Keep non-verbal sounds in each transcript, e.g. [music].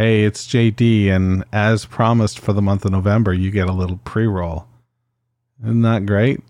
Hey, it's JD, and as promised for the month of November, you get a little pre roll. Isn't that great?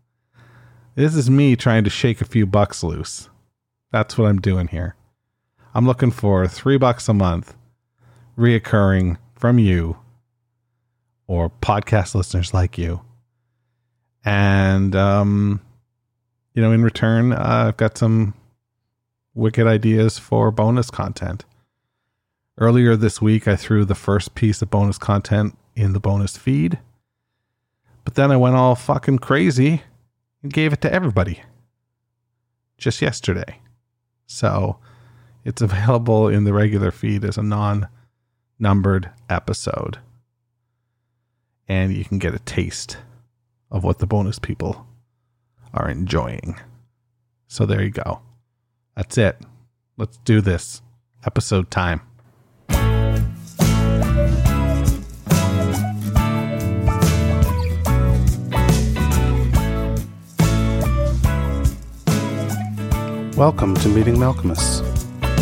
[laughs] this is me trying to shake a few bucks loose. That's what I'm doing here. I'm looking for three bucks a month, reoccurring from you or podcast listeners like you. And, um, you know, in return, uh, I've got some wicked ideas for bonus content. Earlier this week, I threw the first piece of bonus content in the bonus feed. But then I went all fucking crazy and gave it to everybody just yesterday. So it's [laughs] available in the regular feed as a non numbered episode. And you can get a taste of what the bonus people are enjoying. So there you go. That's it. Let's do this. Episode time. Welcome to Meeting Malkmus,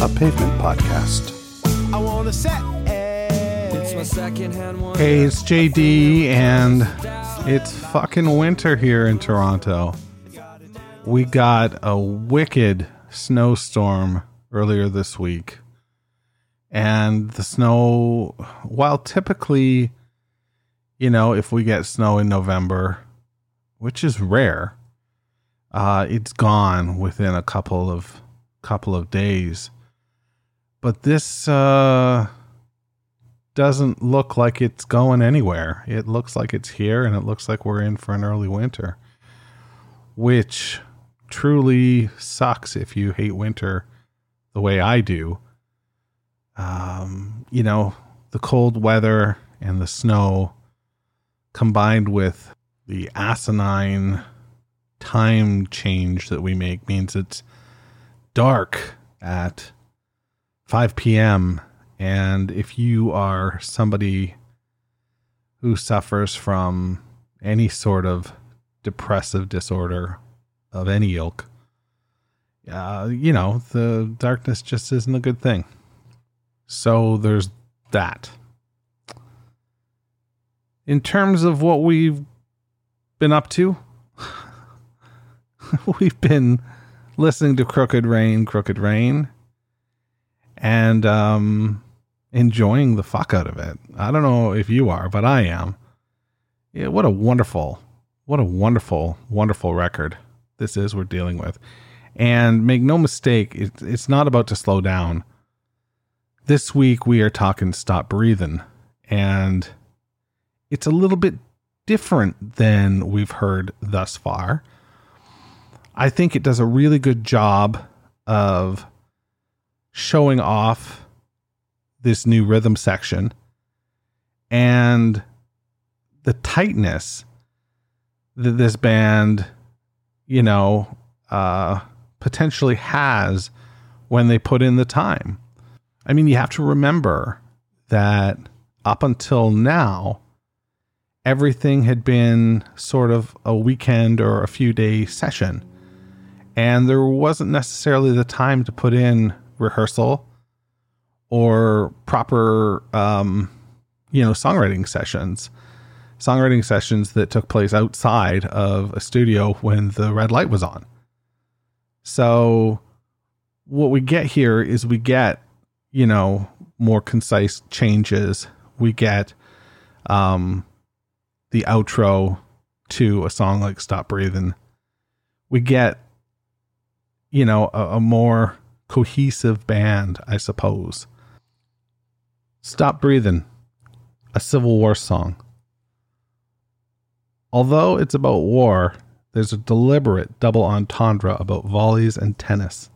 a pavement podcast. I want to set. Hey, it's JD, and it's fucking winter here in Toronto. We got a wicked snowstorm earlier this week. And the snow, while typically, you know, if we get snow in November, which is rare, uh, it's gone within a couple of couple of days. But this uh, doesn't look like it's going anywhere. It looks like it's here, and it looks like we're in for an early winter, which truly sucks if you hate winter the way I do. Um, you know, the cold weather and the snow combined with the asinine time change that we make means it's dark at 5 p.m. And if you are somebody who suffers from any sort of depressive disorder of any ilk, uh, you know, the darkness just isn't a good thing. So there's that. In terms of what we've been up to, [laughs] we've been listening to Crooked Rain, Crooked Rain, and um, enjoying the fuck out of it. I don't know if you are, but I am. Yeah, what a wonderful, what a wonderful, wonderful record this is we're dealing with. And make no mistake, it, it's not about to slow down. This week we are talking Stop Breathing, and it's a little bit different than we've heard thus far. I think it does a really good job of showing off this new rhythm section and the tightness that this band you know, uh, potentially has when they put in the time. I mean, you have to remember that up until now, everything had been sort of a weekend or a few day session. And there wasn't necessarily the time to put in rehearsal or proper, um, you know, songwriting sessions songwriting sessions that took place outside of a studio when the red light was on. So what we get here is we get, you know, more concise changes. We get um the outro to a song like Stop Breathing. We get you know, a, a more cohesive band, I suppose. Stop Breathing, a Civil War song. Although it's about war, there's a deliberate double entendre about volleys and tennis.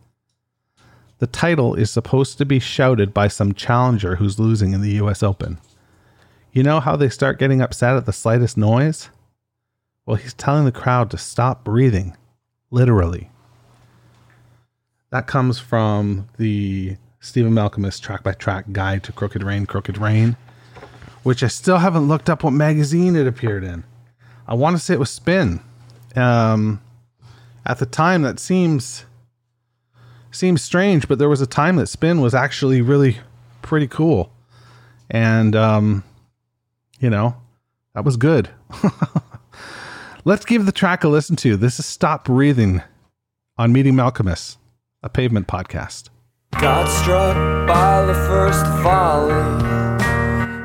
The title is supposed to be shouted by some challenger who's losing in the US Open. You know how they start getting upset at the slightest noise? Well, he's telling the crowd to stop breathing, literally. That comes from the Stephen Malkmus track by track guide to Crooked Rain, Crooked Rain, which I still haven't looked up what magazine it appeared in. I want to say it was Spin. Um, at the time, that seems seems strange, but there was a time that Spin was actually really pretty cool. And, um, you know, that was good. [laughs] Let's give the track a listen to. This is Stop Breathing on Meeting Malkmus, a pavement podcast. Got struck by the first volley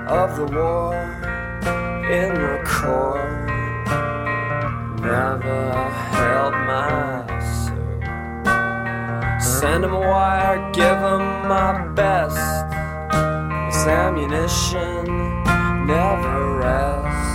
of the war in the core. Never held my soul. Send him a wire, give him my best. This ammunition never rests.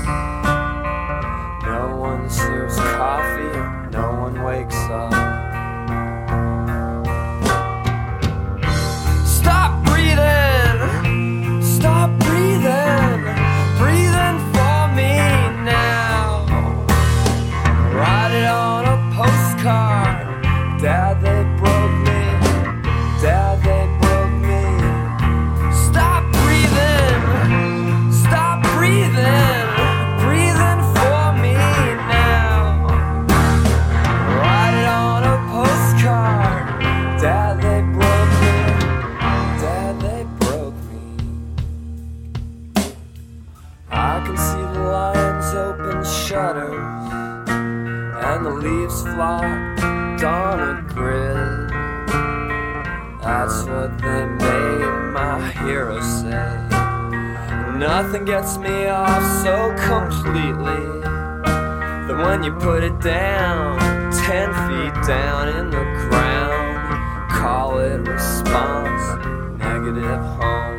Flocked on a grid. That's what they made my hero say. Nothing gets me off so completely that when you put it down, ten feet down in the ground, call it response, negative home.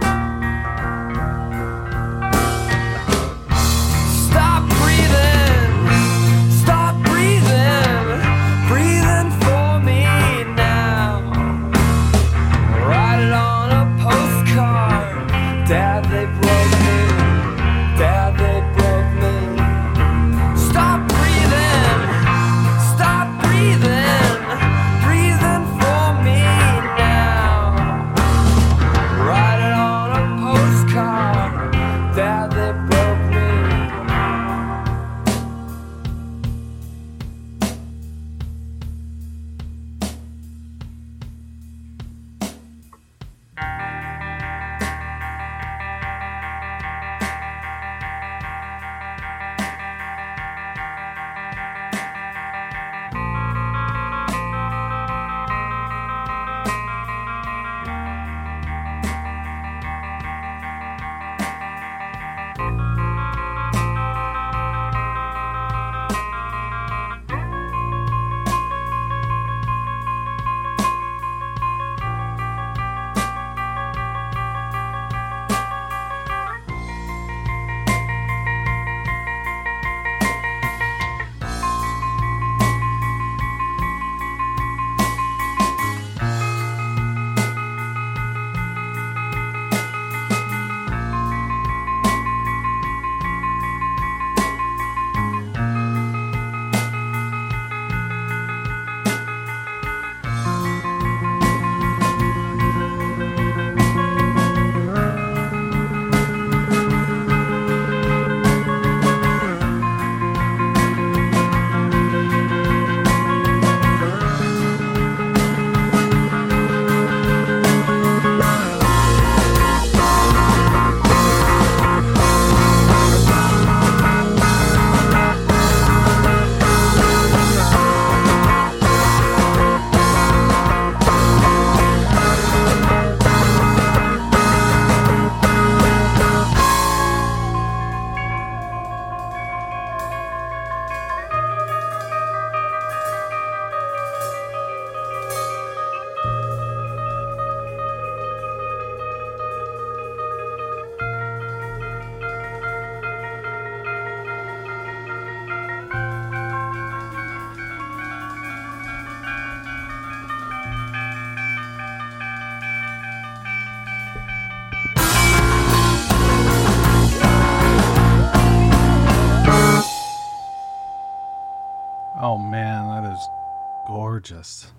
Gorgeous.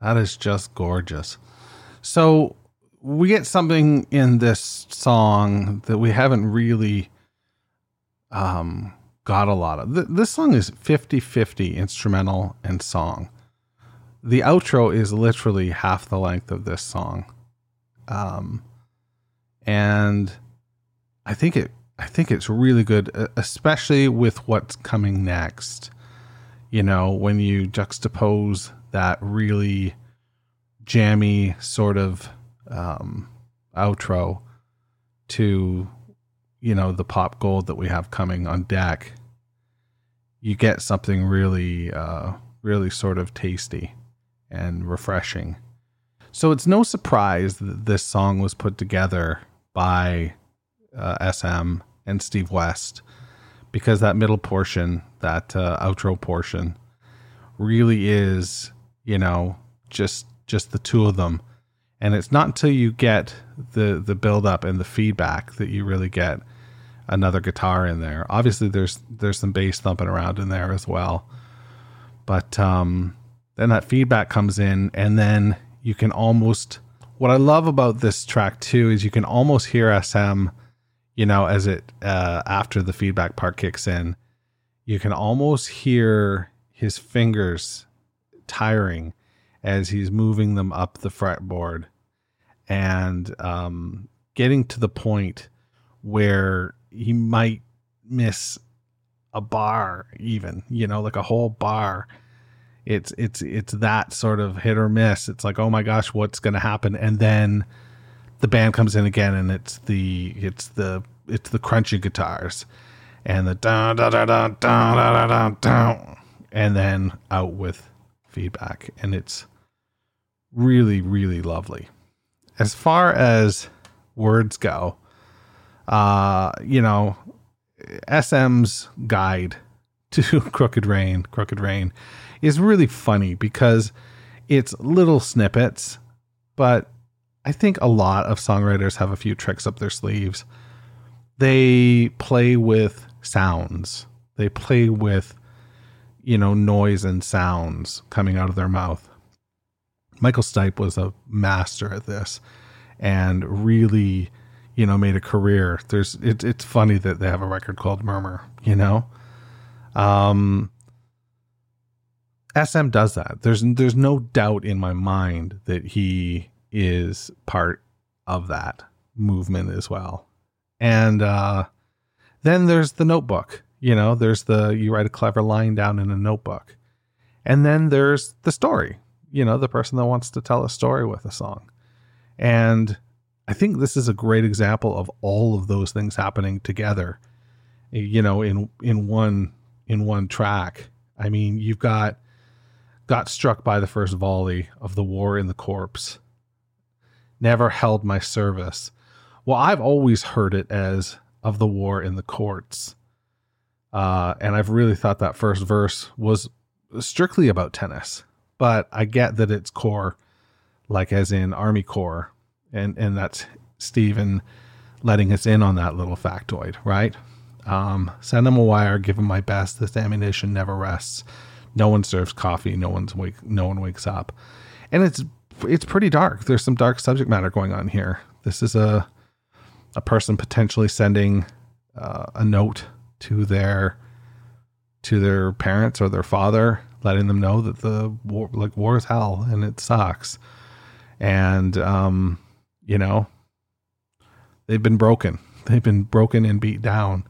That is just gorgeous. So we get something in this song that we haven't really um got a lot of. Th- this song is 50-50 instrumental and song. The outro is literally half the length of this song. Um and I think it I think it's really good, especially with what's coming next. You know, when you juxtapose that really jammy sort of um, outro to you know the pop gold that we have coming on deck you get something really uh really sort of tasty and refreshing. So it's no surprise that this song was put together by uh, sm and steve west because that middle portion that uh, outro portion really is you know just just the two of them. And it's not until you get the the build up and the feedback that you really get another guitar in there. Obviously there's there's some bass thumping around in there as well. But um then that feedback comes in and then you can almost what i love about this track too is you can almost hear sm you know as it uh after the feedback part kicks in you can almost hear his fingers tiring as he's moving them up the fretboard and um, getting to the point where he might miss a bar even you know like a whole bar. It's it's it's that sort of hit or miss. It's like oh my gosh what's going to happen? And then the band comes in again and it's the it's the it's the crunchy guitars and the da da da da da da da da and then out with feedback and it's really, really lovely. As far as words go, uh, you know, SM's guide [laughs] to Crooked Rain, Crooked Rain, is really funny because it's little snippets, but I think a lot of songwriters have a few tricks up their sleeves. They play with sounds. They play with, you know, noise and sounds coming out of their mouth. Michael Stipe was a master at this and really, you know, made a career. There's it, it's funny that they have a record called Murmur, you know. Um SM does that. There's there's no doubt in my mind that he is part of that movement as well. And uh then there's the notebook. You know, there's the you write a clever line down in a notebook. And then there's the story, you know, the person that wants to tell a story with a song. And I think this is a great example of all of those things happening together, you know, in in one in one track. I mean, you've got got struck by the first volley of the war in the corpse. Never held my service. Well, I've always heard it as of the war in the courts. Uh, and I've really thought that first verse was strictly about tennis but I get that it's core, like as in Army Corps, and and that's Stephen letting us in on that little factoid, right? Um, send him a wire, give him my best. This ammunition never rests. No one serves coffee. No one's wake. No one wakes up, and it's it's pretty dark. There's some dark subject matter going on here. This is a a person potentially sending uh, a note to their to their parents or their father letting them know that the war, like war is hell and it sucks. And, um, you know, they've been broken. They've been broken and beat down.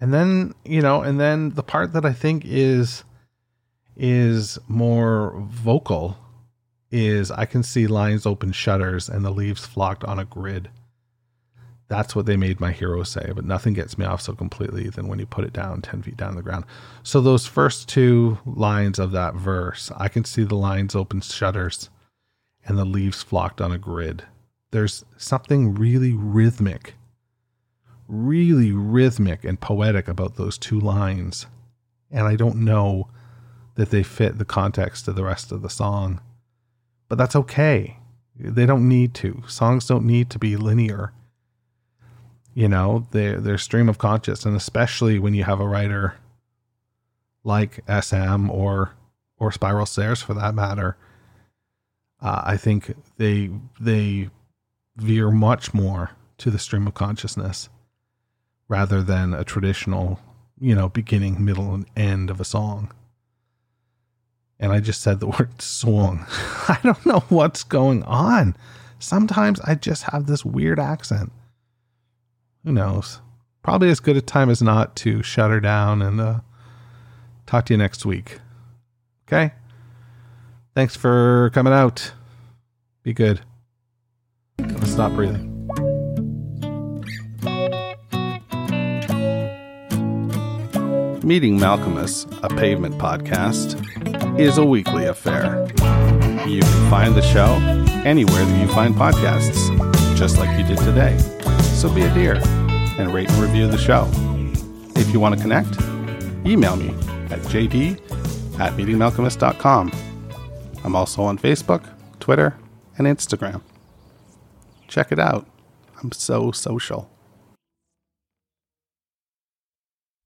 And then, you know, and then the part that I think is, is more vocal is I can see lines open shutters and the leaves flocked on a grid. That's what they made my hero say, but nothing gets me off so completely than when you put it down 10 feet down the ground. So, those first two lines of that verse, I can see the lines open shutters and the leaves flocked on a grid. There's something really rhythmic, really rhythmic and poetic about those two lines. And I don't know that they fit the context of the rest of the song, but that's okay. They don't need to. Songs don't need to be linear you know their their stream of conscious and especially when you have a writer like sm or or spiral stairs for that matter uh, i think they they veer much more to the stream of consciousness rather than a traditional you know beginning middle and end of a song and i just said the word song [laughs] i don't know what's going on sometimes i just have this weird accent who knows? Probably as good a time as not to shut her down and uh, talk to you next week. Okay? Thanks for coming out. Be good. Stop breathing. Meeting Malkmus, a pavement podcast, is a weekly affair. You can find the show anywhere that you find podcasts, just like you did today. So be a dear and rate and review the show. If you want to connect, email me at jd at meetingmalkmus.com. I'm also on Facebook, Twitter, and Instagram. Check it out. I'm so social.